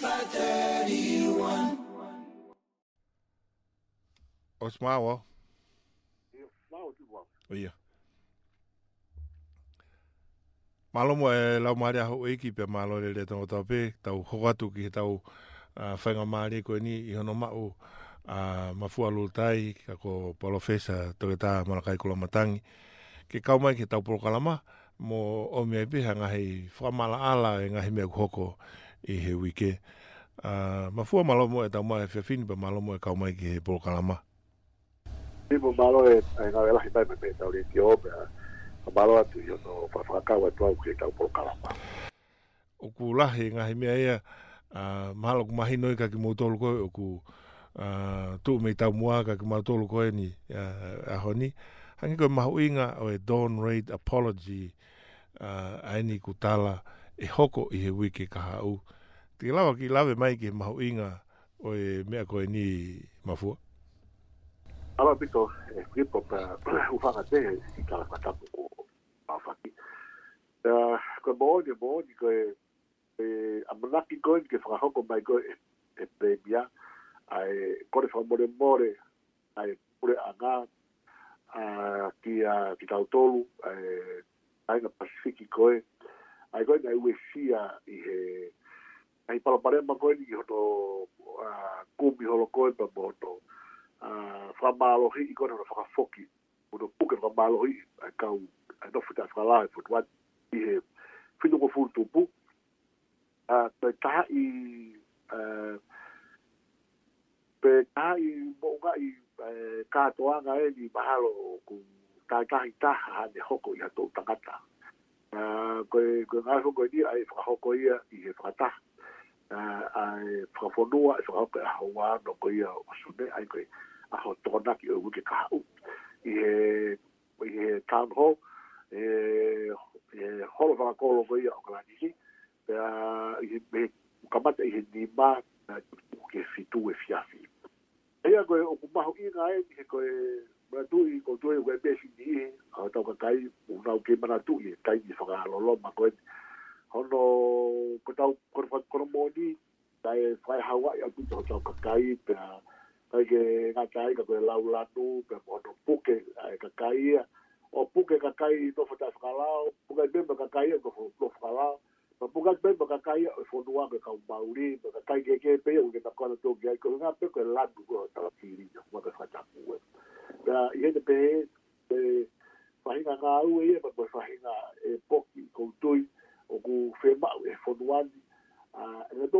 531. O smawa. Oh, yeah. Malomo e lau maari aho eiki pe malo re re tango tau pe, tau hokatu ki tau ah, whainga maari koe ni i hono mau uh, mafua lultai ka ko palo fesa toke tā marakai kula matangi. Ke kau mai ke tau porokalama mo omi e pe ha ngahi whamala ala e ngahi mea kuhoko e he wike. Uh, ah, ma fua malomo e tau mai e whewhini, pa malomo e kau mai ki he polkalama. Ni mo malo e ai ngā welahi mai me pētau ni ti ope, ma ah, malo atu i ono whawhakau e tuau ki he tau polkalama. O ku lahi ngahi mea ia, uh, mahalo ku noi ka ki mautolo koe, o ku uh, tuu mei tau mua ka ki mautolo koe ni uh, aho ni. Hangi koe mahu inga o e Dawn Raid Apology, uh, aini ku tala e hoko i he wiki kaha uu te lawa ki lawe mai ki mahu inga o e mea koe ni mafua? Ala pito, e kripo pa ufanga te i tala kataku o mawhaki. Koe mooni, mooni, koe e amanaki koe ni ke whakahoko mai koe e bebia a e kore whamore more, a e pure a ngā, a ki a ki tau a e aina pasifiki koe, a e koe na uesia i he kore ai para pare ma ko ni hoto a kumi holo ko pa boto a fa balo hi ko no fa foki o do puke fa balo hi a ka u a do futa fa la fut wat di he fitu ko furtu pu a pe ta i a pe ta i bo ga i ka to anga e di balo ku ta ka i ta ha de hoko i to ta ka ta a ko ko ga ko di ai fa hoko i i he fa ta ai whakafonua e whakaupe a hawa no ko ia o sune ai koe a ho tōna ki o uke ka hau i he, i he town hall e, e holo whakakolo ko ia o kalangiki pea i he me kamata i he nima na ke fitu e fiafi ia koe o kumaho i ngā e he koe manatui ko tue koe besi ni e a tau kakai unau ke manatui e kai ni whakalolo ma koe hono ko tau ko ko ko mo di dai fai hawa ya ku to to kakai pe kai ke ga kai ka pe la la tu pe ko to puke kakai o puke to kai ta skala o puke be ka kai ko to skala pa puke be ka kakai o fo dua ka ka bauri ka kai ke ke pe o ke ta ko to ge ko na pe ko la tu ko ta tiri ko ka fata ku ya ye de pe pe fahinga ngā ga u e pa pa fahinga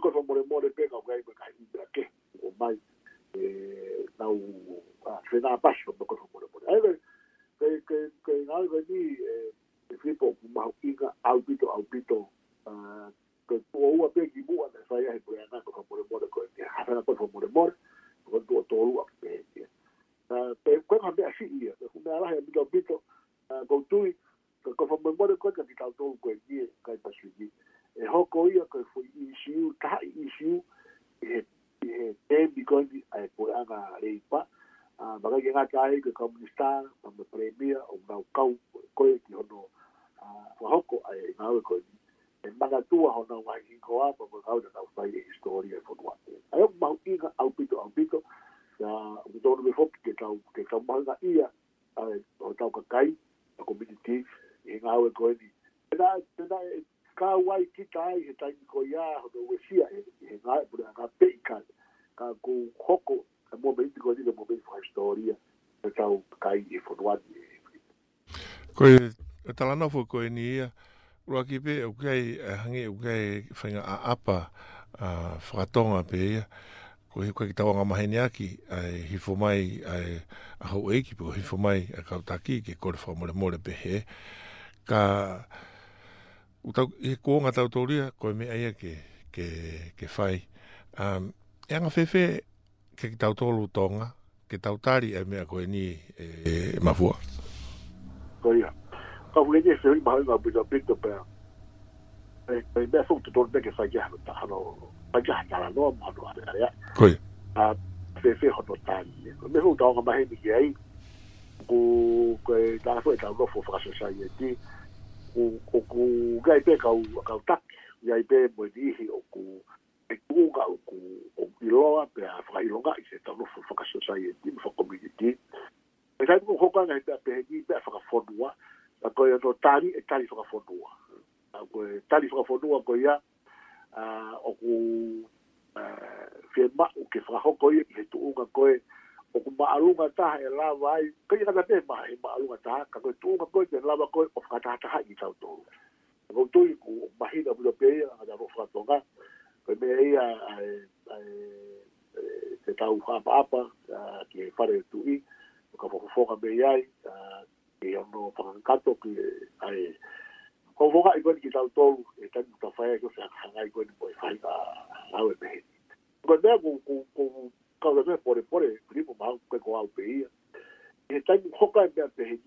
kosa molemole pe gaugai makahi'ira ke omai nau fena paso kai, a competitive, e ngā ue koe ni. E nā, e nā, e kā wai ki tai, he tai niko ia, ho te ue sia, e ngā, e pura ngā pei ka, ka kū hoko, e mō mei tiko ni, e mō mei whai e tau kai e whanuani. E koe, e talana fu koe ni ia, rua ki pe, e ukei, e o kai ukei, whainga a apa, a whakatonga pe ko he koe ki tawanga maheni aki, ai hifo mai, ai ahau eiki, po hifo mai, ai kautaki, ke kore wha mole mole pehe, ka utau, he kuonga tau tōria, koe me aia ke, ke, ke whai. Um, e anga whewhe, ke ki tau tōlu tonga, ke tau tāri ai mea koe ni e, e, e mafua. Koia, ka hui nese hui maha inga bida bida pēr, e, e mea fukta tōlu beke whai kia hana tahanao, وجهت على نوع موضوع الرياء في في خطوتان مثل دعوة ما هي بيجي ku da fo ta go fo fraso sa yeti ku ku ku ga ipe ka ka tak ya ipe mo di hi o ku e ku ga o ku o ilo a pe a fra ilo ga se ta go fo fraso sa yeti fo community e sa ku hoka ga ta pe di pe fra fo dua ko yo tali e tali fra fo dua ko tali fra fo dua ko ya uh, o ku uh, fie o ke whakahoko i he tuunga koe o ku ma'alunga ta e lava ai kai kata te maha e ma'alunga ta ka koe tuunga koe te lava koe o whakatataha i tau tōru e kou tui ku mahina muna pe ia a nero whakatonga koe mea ia e, e, e, te tau whapa'apa uh, ke e whare tu i ka whakafonga me iai uh, ki e ono whakakato ki ai ko voga i goni ki tau tolu e tani ta fai ko sa hanga i goni boy fai a awe pe ko da ko ko ko ka da pore pore primo ma ko ko au pe ia e tani hoka e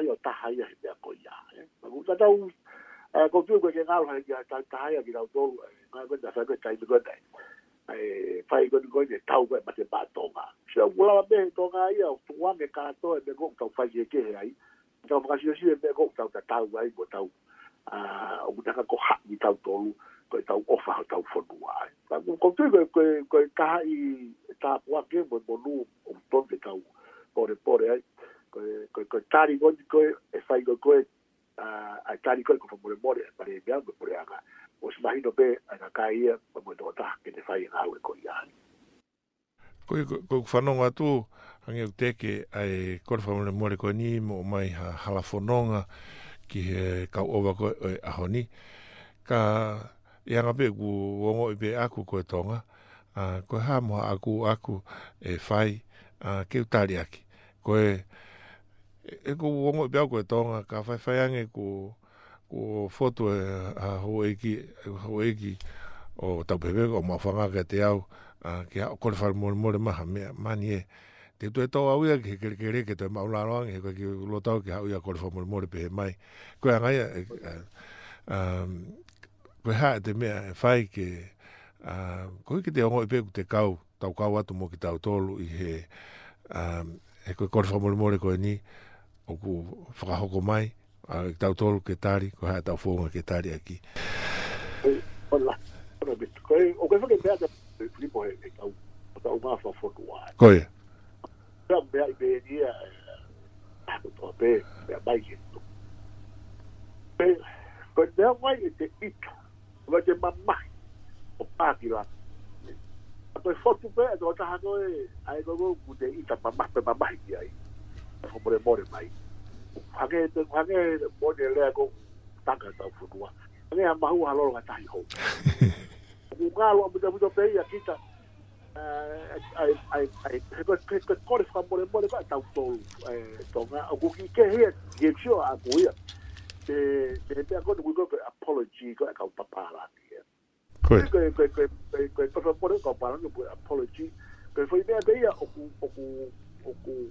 yo tahai ya ya ko ya ko ta tau ko tu ko ke ngau ha ya ta ta ya ki tau tolu ma ko ta sa ko tai ko tai ai fai ko ko ni tau ko ma te pa to ma so wala be to ga ya tu wa me ka to be ko tau fai ye ke ai tau ka si si be ko tau ta tau ai ko tau a u ta ko ha ni tau tolu ko tau ofa tau fonua ai ko tu ko ko ka i ta wa ke mo mo nu o ton de tau pore pore ai ko ko tari ngoti ko e fai ko ko a tari ko ko pore pore pare e bianco pore aga o se mahino pe aga kaia pa mo tota ke te fai ngau e ko ia ko ko ko fanonga tu ange te ke ai ko fa mo mole ko ni mo mai ha hala fononga ki he ka ova ko a honi ka e anga pe ku wongo be pe aku ko tonga a ko ha mo aku aku e fai a ke utari ko e e ko wongo e piau koe tonga, ka whaiwhaiange ko, ko foto e a hoeiki, hoeiki o tau pepe o mawhanga ke te au, a, ke au kore whare mole mole maha, mea, mani e, te tue tau au ia ki kere kere ke tue maularoang, he koe ki lotau ke hau ia kore whare mole mole pehe mai, koe angai, e, koe ha e te mea e whai ke, a, koe ki te ongo e peku te kau, tau kau atu mo ki tau tolu i he, e koe kore whare mole mole koe ni, o ku whakahoko mai, a uh, tau tolu ke tari, ko hea tau fuonga ke tari aki. Ola, ola mitu, koe, o koe whake e tau, pe, mea mai he tu. Pe, koe mea wai e te ita, o mea o pāki rā. pe, e tō taha koe, ai e koe kou kute ita, mamahi, mamahi ki ai. 我冇嚟摸条尾，系嘅，系嘅，我哋两个单个就糊糊啊，咁你阿妈话攞到个大号，我讲我唔知唔知咩嘢啊，其实诶诶这个这个佢讲翻冇嚟冇嚟，佢投诉诶，同啊，我依家系业主阿妹啊，即即这嗰度会嗰个 apology 嗰嚿白个烂个佢个佢佢佢白包白包烂嘅 apology，佢所以咩嘢啊？屋屋屋屋。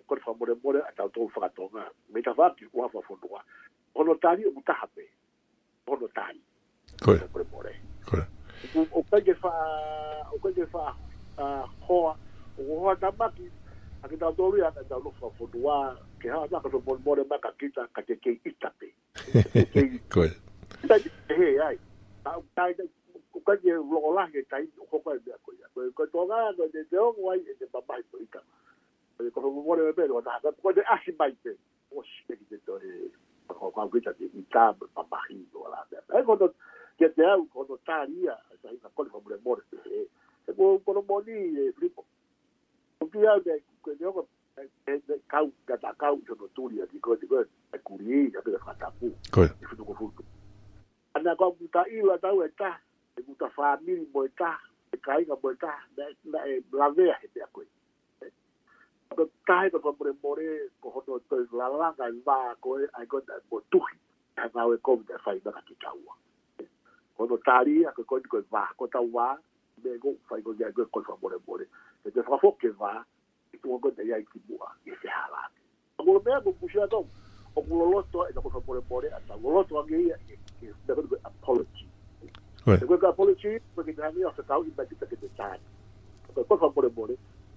kore whamolemore a tautou whakatonga. Me ta whāti ua whawhonua. Hono tāni o mutahape. Hono tāni. Koe. Whamolemore. Koe. O kaige wha, o kaige wha hoa, o hoa tā maki, a ki tautou ria, a tautou whawhonua, ke hao naka so molemore maka kita, ka te kei itape. Koe. Ita he ai. Tau tai tai o kaige longolahi e tai o hoka e mea koe. Koe koe tō ngā, koe te teongo ai, e te papai po ikama. o a grita de Itaba, Paparrindo, lá. Aí quando que até eu, quando estaria, aí na coisa, mulher mora, eu vou por um bolinho, flipo. O que é, né, quando eu, cau, gata cau, de noturia, de coisa, de coisa, é curi, já pega catapu, coisa, e fico confuso. Aí na coisa, tá aí, lá tá o etá, é muita família, boitá, é caíga, boitá, lá vem a coisa. ก็ใล้กับคนบริโภคก็คนตัวละล่างกันว่าก็ไอ้คนบนตุ้ยทางเราก็มีแต่ไฟมากันที่เจ้าคนตัวตาดีก็คนก็ว่าก็เจ้าว่าเมื่อก็ไฟก็ยังก็คนฟังบริโภคแต่จะฟังฟวกเกี่ยวว่าตัวก็จะยังกินบัวยิ่งเสียหายกูเมื่อกูพูดเชื่อต้องอกูลดตัวไอ้คนฟังบริโภคอ่ะกูลตัวงี้อ่ะเดียวก็เป็น apology แต่ก็ apology เพราะกินอะไรนี่เราจะเอาอินเวสต์ไปกินจานแต่ก็ฟังบริโภค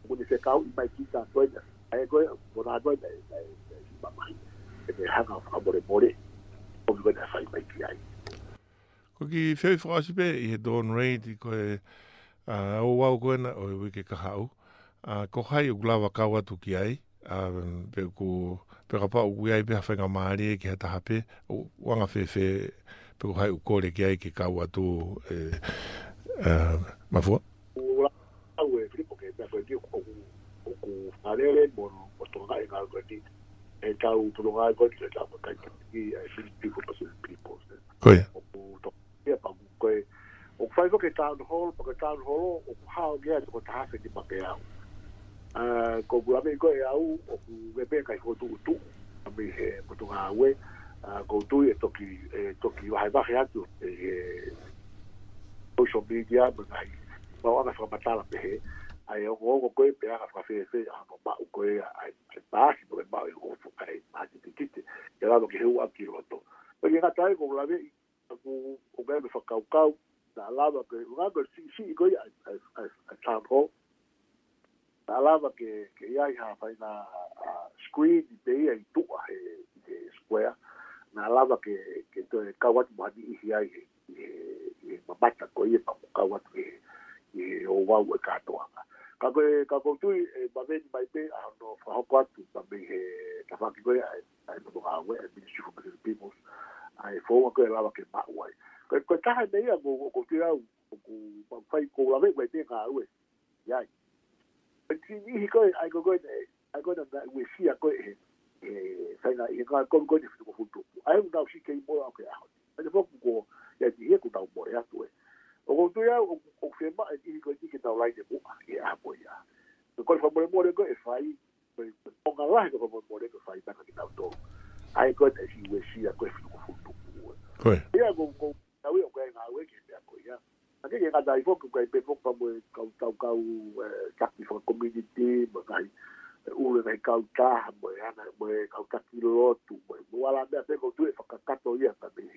mo ni se kau i mai kita toi na ai ko mo na toi na na ba a mo re mo re o mi wena fai mai ki ai fei frasi pe i he don reid i ko e au wau ko ena o i wike kahau a ko hai o glava kau atu ki ai a pe ko pe pa u ai pe hafenga maari e ki hata hape wanga fei fei pe ko hai u kore ki ai ki kau atu e Uh, my foot. alele bono oto ga e galgo di e ta u pro ga go ti ta ba kai ki e fil pipo pa sul pipo se o pu to e pa bu ko e o fai go ke ta un hol po o ku ha o ga ko ta ha se di pa ke au a ko o ku ve pe kai tu tu a mi e ko tu ga we a ko tu e to ki e to ki va e va ge atu social media ma ga ma wa na fa pe ai o o ko pe a fa fe fe a mo ba ko e ai pa si po ba o fo ai ma ti ti ti e la lo ke hu a ki lo to pe nga tai ko la ve ko o ga me fa kau kau la lava ke nga ko si si ko ya a tan ho la lava ke ke ya ha fa na screen de ia i tu a e square na lava ke ke to kawat ma di ia i e mamata ko ia pa kawat e o wa wa ka to kakoe kakoutui e eh, maveni maipe ano ah, whahoko atu mamehe eh, tawhaki koe ai eh, ai no ngāwe e Ministry for Business People ai fōua koe lawa ke māuai koe koe taha nei a mo koutui au ku whai kou lawe koe te ngāwe iai e ti nihi koe ai koe koe ai koe na ue sia koe he e whaina i ngā koe koe te whituko futuku ai unau si kei mora au ke ahoni ai te whoku ko ia ti hie ku tau more atu e o go tu ya o o fe ba e ke ke ke ta lai de bu a ke a bo ya ke ko fa mo le mo le ko e fa i o ga la ke ko mo mo le ko fa i ta ke ta to ai ko te si we si a ko fu ko fu tu ko e ya go go ta we o ga na we ke ya ko ya a ke ke ga dai fo ko ga pe fo ko mo ka ta ka u ka ki fo community ma ga ule nei kauta mo ana mo kauta ki lotu mo wala me ape ko tu e fa ka ka to ya ta be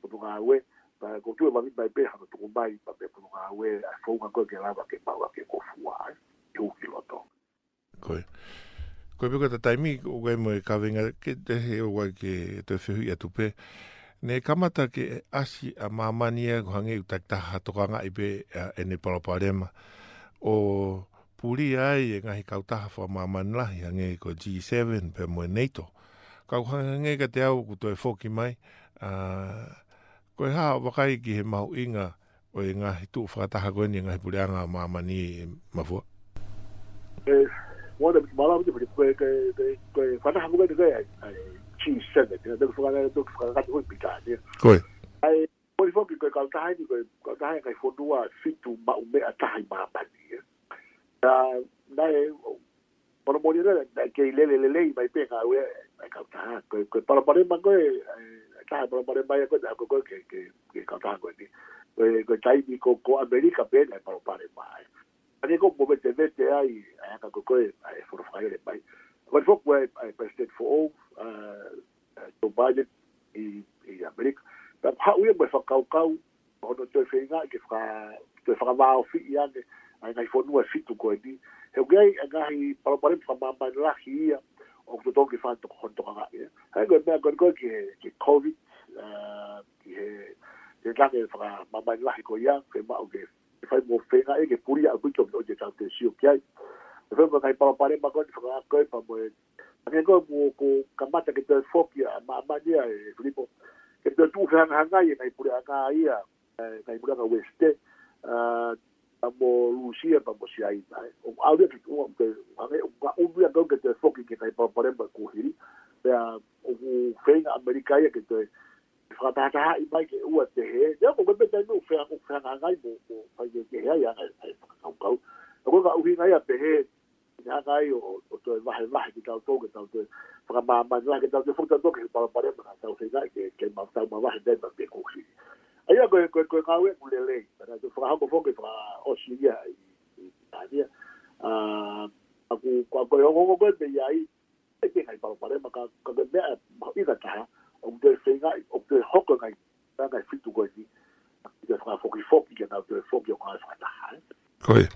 ko tu ga we ba ko tu ba ba pe ha to ko ba ba pe ko ga we a fo ga ko ke la ba ke ba wa ke ko fu a tu ki lo to ko ko bi ko ta tai mi o ga mo ka ga ke te he o ga ke te fe hu ya tu pe ne kamata ke asi a mamania ko hange u takta ha to ka nga ibe e ne pa lo parema o puri ai e ngahi ma wha maman lahi hange ko G7 pe moe NATO. Kau hangenge ka te au ku toi fōki mai, uh, ko ha wakai ki he mau inga o inga hitu fataha ko ni nga hipuleanga mama ni mafua eh wanda mala ai chi pita ni ko ai ko fo ki ko ni fitu e ka ta ko ko para pare ma ko e ta para pare ma ko ta ko ko ke ke ke ka ta ko ni ko ko tai bi ko ko america pe na para pare ma ani ko mo vete vete ai e ka ko ko e for fire pai ko fo ko e president for all uh to uh, budget i i america ta ha u e fa ka ka ho no to fe nga ke fa to fa va o fi ya ne ai ga fo no fitu ko ni he ga ga i para pare pa ma ma la hi oktudoki faantok hontoqaqa'ya haygonna korkoki ki covid ke lage faqa mamainlaxikoya ke ma'uke fai mofenga eke puria akuitom oye tantesio kiai fai makai papapare makoni faqa koi pamoe angeko mo ko kamata ke toe fokia ma'amania e filipo ke toe tuuheagahagai ngai pure'agaia ngai pure'aga weste mo Lucia pa mo si ai dai eh. o audio che tu ave ave o due a dog che fo che che pa pare pa cuhiri pe a o fein americaia che te fa ta i mai che u a te he ja mo be te no fe a fe a ngai mo mo fa ye che ai a ka ka o ko ga u hinai a te he ja ngai o o to va he va ki ta o to ta o te fa ma ma la ke ta o te fo ta to ke pa pare pa ta o se ga ke ke ma ta ma va de ma pe cuhiri 因為佢佢佢咬一冇理你，但係佢發香港科技發惡鼠嘅係大啲啊！啊佢佢佢我我嗰陣喺一定係白白咧，咪講講佢咩啊？呢個假，我哋四間我哋學嘅係真係識做嗰啲，就發科技科技嘅，我哋科技我係發達。佢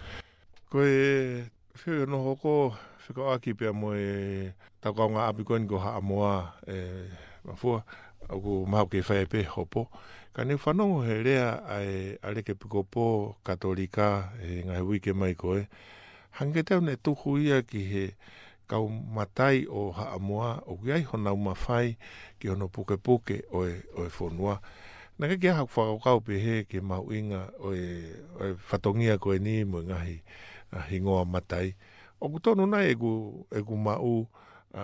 佢佢嗰個佢個阿基邊咪大家我阿邊個人個下冇啊？誒，我我我冇幾快俾好波。Ka ne whanongo he rea ai areke pikopo katolika e ngai wike mai koe. Hange teo ne tuku ia ki he kau matai o haamua o ki ai hona umawhai ki hono puke puke o e, o e whonua. Nā ka kia haku whakaukau pe he ke mau inga o e, o e whatongia koe ni mo ngahi hingoa matai. O ku tonu nai e ku, e ku mau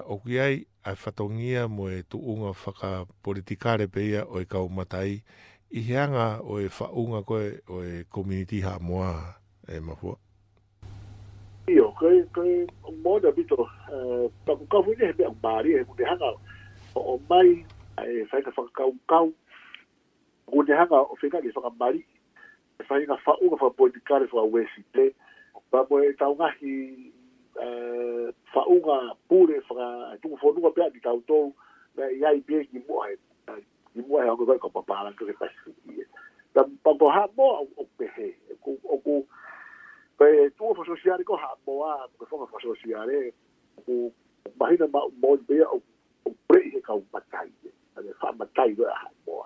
o ki ai ai fatongia mo e tu unga faka politikare peia ia o e matai i heanga o e fa unga koe o e community ha moa e mahua. Io, kai, kai, mōna mito, tāku eh, kawhi nehe mea mbāri e mune hanga o, mai e whaina faka kau, mune hanga o whenga ni whaka mbāri, e whaina whaunga faka politikare whaka wesi te, ba mo e tau Eh, fa'uga pure faka tu fo tu pe di tau tou na ia i pe ki mo ai ki mo ai ko ko pa la ke pa ta pa ko ha mo o pe he ko o ko pe tu fo social ko ha mo a ko fo fo social e ko bahina ma mo be o pre he ka patai ale fa patai do ha mo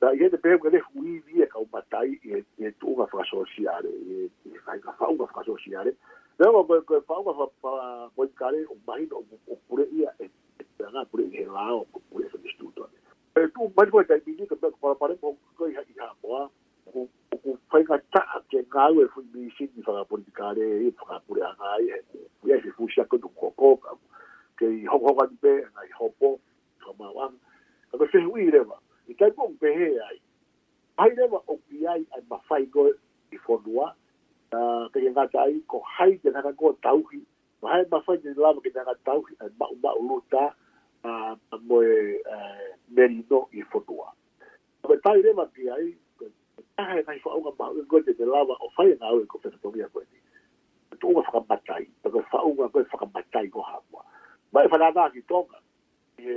ta ye te pe ko le hui vie ka patai e tu ga e, e fa social e fa ka fa ga fa social e Luego, pues, pues vamos a, para buscar un mágico, o por ahí, ¿verdad? Por ahí, helado, por ese instituto. Pero tú, más que te digo, que para para un poco, y ya, o o faiga ta que ngau e fu mi sin ni fara politikare e fara pure ana e se fu sha ko koko ke i hoko ka pe na i hopo kama wan ka se hui reba i kai pon pe ai ai reba o pi ai ai mafai go i fonua na ah, ke nga ta ai ko hai te na ko tauhi ma hai ma fai te lava ke nga tauhi ah, a ma ma ulu ta a mo e merino i fotua ma tai rema ki ai ta hai kai fo unga ma ue go te lava o fai e nga ue ko fena tomia ko eti tu unga whaka matai pa ko fa unga ko e whaka matai ko hapua ma e whana nga ki tonga i e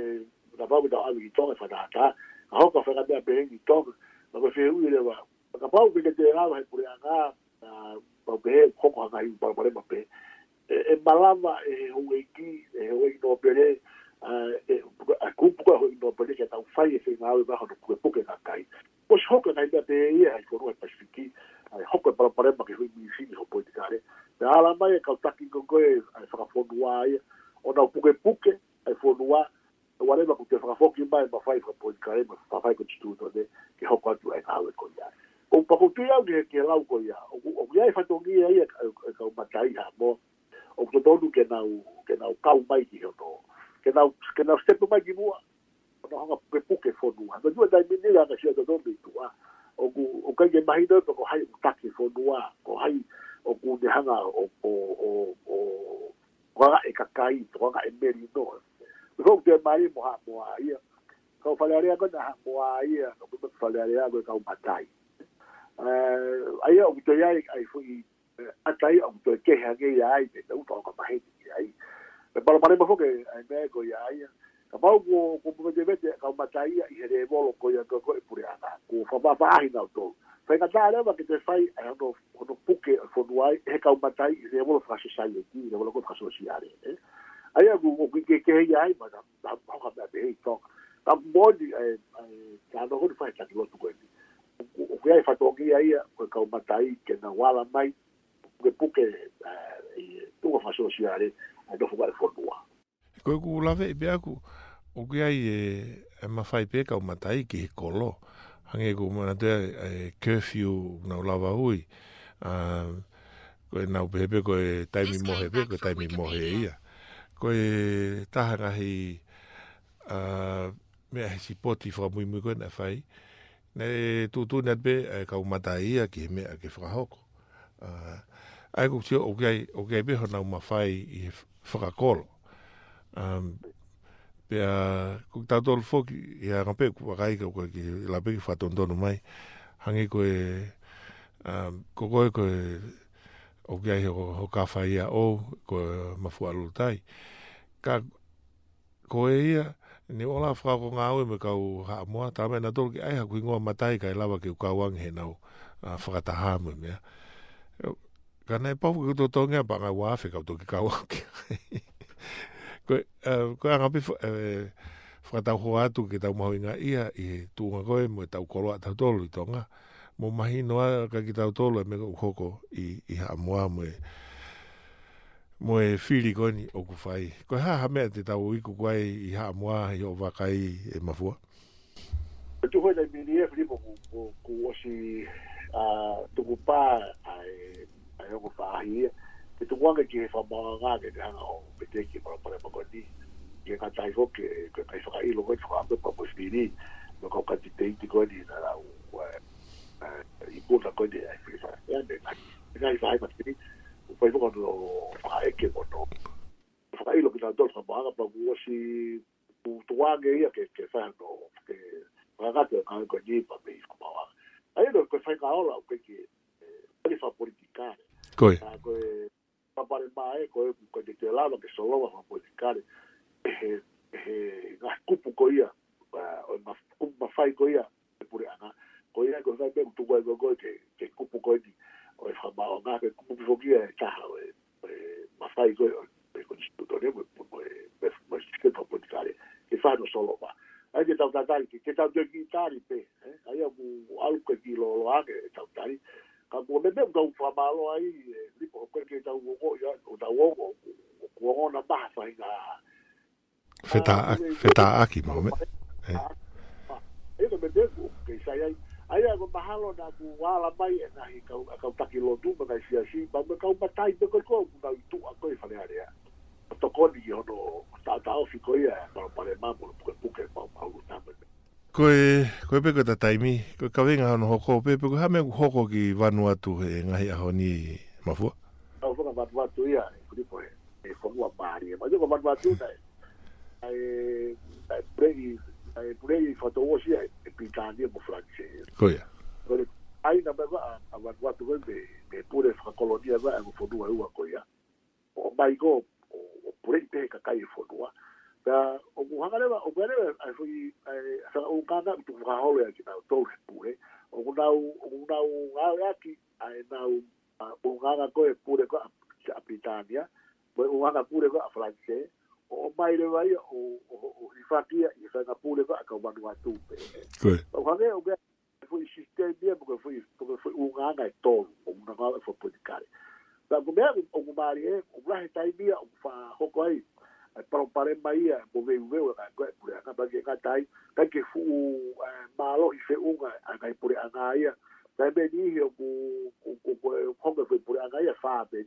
na mau da ami ki tonga whana ta a hoka whana mea behengi tonga ma ko fe ui rewa ma ka pau ki te lava hai pure anga ba be ko ko ga ba ba ba be e balava e o e ki e o e no pere a ku ku ko no pere ke ta u fai e fe na ba ho ku ku ke ga kai o sho ko ga be e a ko ro e pasifiki a ho ko ba ba ba ke ho mi fi ho po ti kare da ala ba e ka ta ki ko ko e a fa ka fo dua e o na ku ku ke a fo dua o ale ba ku te fa ka fo ki ba e ba fai ko po ti kare ba fa fai ko ti tu to de ke ho ko tu e ka ho ko ya e o pa ko tu au ke ke lau ko ia o ia e fatu ki ia ka o matai ha mo o to tonu ke na u ke na u ka u mai ki to ke na ke na step mai ki mua no hanga pe puke fo nu ha tu dai mi ni la ka sia to tonu tu a o ku o ka ke mai to ko hai u taki fo nu a ko hai o ku de hanga o o o o wa e ka kai to wa e meri no o te mai mo ha mo ia ka o falarea ko na ha mo ia no ko falarea ko ka u e matai ayo abutoya ai foi atai abutoya ke hange ya ai te tau tau ka pahe te ai para para mo foke ai me ko ya ai ka mau ko ko mo te vete ka matai i here bolo ko ya ko ko pure ana ko fa ba ba hi na to fa ka tare ba ke te fai ai no no puke fo duai he ka matai i here bolo fa se sai ki le bolo ko fa so si are ai abu ko ke ke ya ai ma da ba ka ba be to ka bodi ai ai ka no ko fa ta lo tu ia ia koe kau matai ke na wala mai de puke eh, i tunga faso si are a dofu kare fonua. ko ku ve e i beaku eh, o kia i e mawhai pe ka matai ke kolo hange ku mana tea e eh, curfew na ulawa hui ah, koe nau pehepe koe taimi mohe pe koe taimi mohe ia koe taha ngahi uh, ah, mea he si poti whamui mui koe na whai ne tu tu net be eh, ka u mata ia ki me a ke fra hoko uh, ah, tio o ke o ke be hona ma fai i fra um be a ku ta tol fo ki ia ka pe ku ka ki la pe fa ton don mai hangi ko e um ko ko ko o ke ai ho ka fa ia o ko ma fu ka ko e ia ni ola fra ko nga we me ka u ha mo ta me na to ki ai ha ku ngo mata ka i lava ki ka wang he no fra ta ha me me ka nei pa ku to to nge pa nga wa fe ka to ki ka wang ki ko ko a rapi fra ta ho atu ki ta mo nga ia i tu nga ko e mo ta ko ta to lu to nga mo mahi no ka ki ta to lu e me ko ko i i ha mo me mo e whiri koni o ku whai. Ko ha ha mea te tau i ku kwai i ha mua i o wakai e mafua? E tu hoi nei mini e whiri mo ku ku osi tuku pā ai o ku whahi e. Te tuku wanga ki he whamaa ngā ke te hanga o me te ki mara pare mako ni. Ki e kantai ho ke kai whaka i lo koi whaka ame pa mo whiri no ka kati te iti ko ni nara u i ta ko ni e whiri whai. E nai whai mati ni fai fuka no fuka eke kono. Fuka ilo ki nan dolfa maanga pa guwasi u tuwange ia ke ke fai no ke wangate o kawe kwenye pa me isku mawa. Ayo no ke fai kaola o keke kani fa politikare. Koi. Koi. Papare mae koi kwenye te lano ke soloma fa politikare. Nga kupu koi ia o kupu mafai koi ia pure anga. Koi ia koi fai me kutu koi koi koi ke kupu koi ni. Koi. これハンマーが僕も見えたまあ最後よペコチッとねもうもうしけとこにかれけファのソロは a te tau tatari ki, te tau te gitari pe, ai amu aluka ki lo lo ake e tau tari, ka mua me mea tau whamalo ai, lipo o kwe ke tau wongo, o tau wongo, o kuongo na maha whai ngā. Whetā aki, whetā aki, mo me. E me mea ke sai ai, ai ago mahalo na ku wala mai e nahi kau kau taki lo du ma si si ba me kau ma tai be ko ko ku na tu a ko i fale are a to ko ni yo no ta ta o fiko ia pa pa le ma mo ku ku ke pa pa u ta me ko e ko e pe ko ta tai mi ko ka venga no ho ko pe pe ko ha me ho ko ki vanu atu e ngai a ho ni ma fu au fo na va va tu ia ku ni po e e ko ua pa ri ma jo ko va va tu ta e ai ai pre ai pre i fa to o si ai pinzani mufrancesi oh, e koya kole aina mava a vanhu vatu me me pure fakakolonia va e fonua ua koia o maigo o pure i tehe kakai e fonua pea o muhanga o mea leva ae foi sa o nganga i tukukaholo e ki nau tou pure o ngunau o ngunau ngau aki ae nau o nganga e koe pure koa a pinzania o nganga pure koa a francesi o mai le vai o o i fatia i fa na pule va ka o atu pe o ha o ga foi sistema porque foi porque foi um ano e todo o negócio foi politicar da governo o mari é o lá está aí dia o fa hoko aí para o pare mai é o veio veio a ga por a ga bagi ga tai ka que fu malo e fe uma a ga por a anga ia também o o o o foi o a ga ia fa bem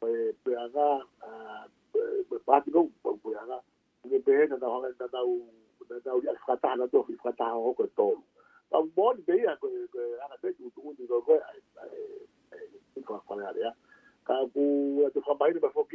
BH, a BH, BH nadao nadao nadao al-Fatah nadao fi al-Fatah hoko tolu. طب بقول a انا não وتقول a جوه في القناه يا كابو تفهم بايري بفوق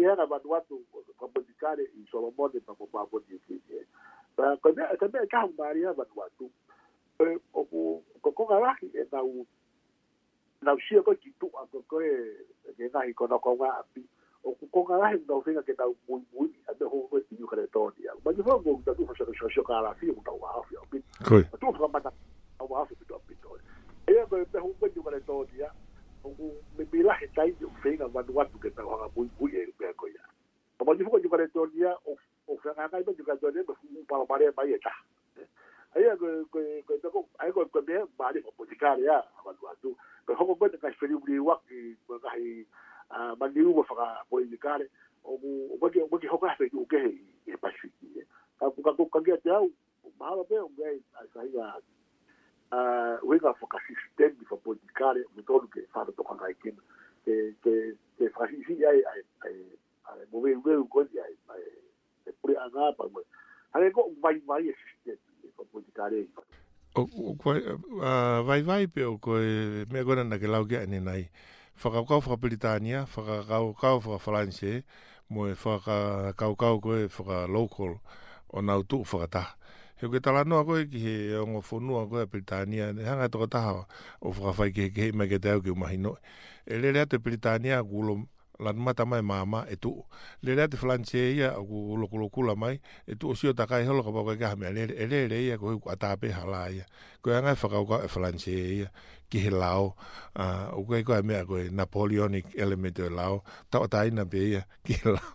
barrière abantu pamonikane isolomone pamopamonikirie temee kahumaria abantu atu kokoga wahi e nau nau sia koe kitu'a kokoe kegahi konokoga api okukoga wahi nau fega ke ame hokoe tiniukane tonia mani fa mo tatu fasonososio kalafi ku tau waafia pito apitoe eia koe me hokoe bilahe tai o fenga vanuatu ke tau hanga puipui e pea koia o malifuka juka le tonia o fengakai ma juka tonia me fumu palaparea mai e taha ai ko ko ko ko ai ko ko be bari ko politikare ya abantu atu ko hoko ko ka feri buri wa ki ko ka hi ba ni u fa politikare o bu o ba ki o ba ki hoko fe u ke e pa shi ka ko ka ko ka ke ta u ba ba be o be ai sa ya uh, ah, uenga whaka sistemi wha politikare o tonu ke whara toka ngai kena. Te, te, te whahisi ai, ai, ai, ai, mo wei weu koni ai, ai, te pure a ngā pa mwe. Hane ko mai mai e sistemi wha politikare e kona. O, o koe, uh, vai vai pe o koe, mea koe nana ke lau kia ene nai. Whakakau whakapilitania, whakakau whakafalanse, mo e whakakau kau koe local on nau tuu ta he ke tala noa koe ki he ongo whonua koe a Britania, ne hanga e toko taha o whakawhai ke hei mai ke te au ke umahi no. E le te Britania a gulo lan mata mai mama e tu. Le rea te flanche ia a gulo kula mai e tu o sio takai holo ka pauka ke hame me le le le ia koe a tāpe hala ia. Koe hanga e whakauka e ki he lao. O koe koe mea koe Napoleonic element o e lao. Tau taina pe ia ki he lao.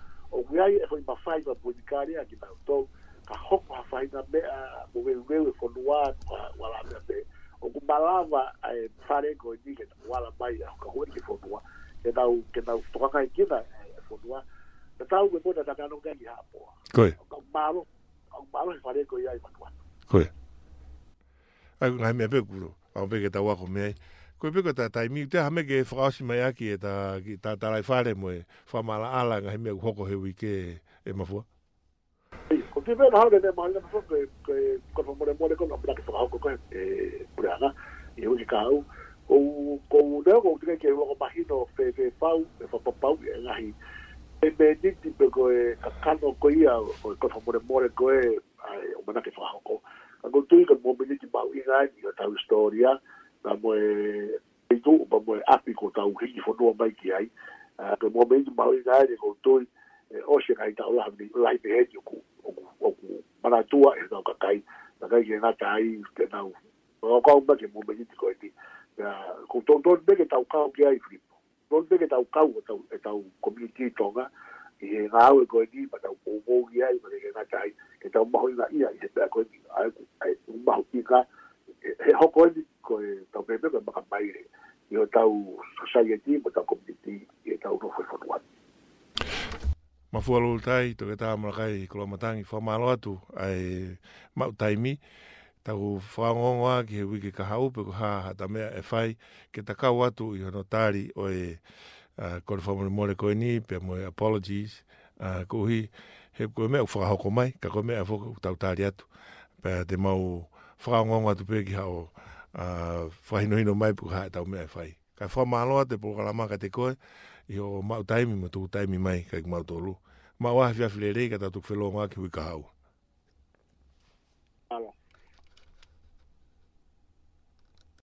o ngai e foi mawhai ma punikari a ki mau ka hoko ha whai na mea mo weweu e whanua wala mea me o ku malawa e whare ko i nike wala mai a ka hoi ki whanua ke nau ke nau tokaka i kina e, e whanua na tau me mona na kano ngai ha poa koe ka malo o malo e whare ko i ai manua koe ai ngai mea pe kuro au pe ke tau ako mea ko pe ko ta ta mi te hame ke frasi mai aki ta e ta ta lai fare mo fa mala ala ngai me e e, ko ko he wi ke e mafu ko pe pe ha de de mal de ko ko mo fo more more ko na pla ke fo ko ko e prana e u ka u o ko u de ko te ke ko pa hito fe fe pa u e fo pa pa u e ngai e be di ti pe ko e ka ka no ko ia ko ko fo mo more ko e o mana ke fo ko ko tu ko mo be di ti pa u ngai ta u storia na mo e tu pa mo api ko tau hiki whanua mai ki ai pe mo me i mau i ngai e koutoi e ose kai la ni lai pe heki ku o ku o ku manatua e tau kakai na kai ki ngata ai te nau o kau ma ke mo me i tiko e ti ko tau tau beke tau kau ki ai flipo tau beke tau kau e tau e tau community tonga i he ngāu e koe ni, ma tau kōkō ki ai, ma teke ngā tai, ke tau maho i ngā ia, i he pēr koe ai ai ku e, maho i ngā, he hoko e ni, ko e tau pepe ko maka mai e o tau society mo tau community e tau no foi for one ma fu alu tai to ke tau mo kai ko ma tangi fo atu ai ma tai mi tau whaongongoa ki he wiki ka haupe ko haha ta mea e whai ke ta kau atu i hono tāri o e ko te whamore more koe ni pe mo e apologies uh, ko hi he koe mea whakahoko mai ka koe mea whaka tau tāri atu pe te mau whaongongoa tu pe ki hao Ah, whaino ino mai puka tau mea whai. Kai whā māloa te programa ka te koe, i o mau taimi, ma tuku mai, kai ku mau tōlu. Mau ahi whiawhi le rei, ka tatuk whelo ngā ki hui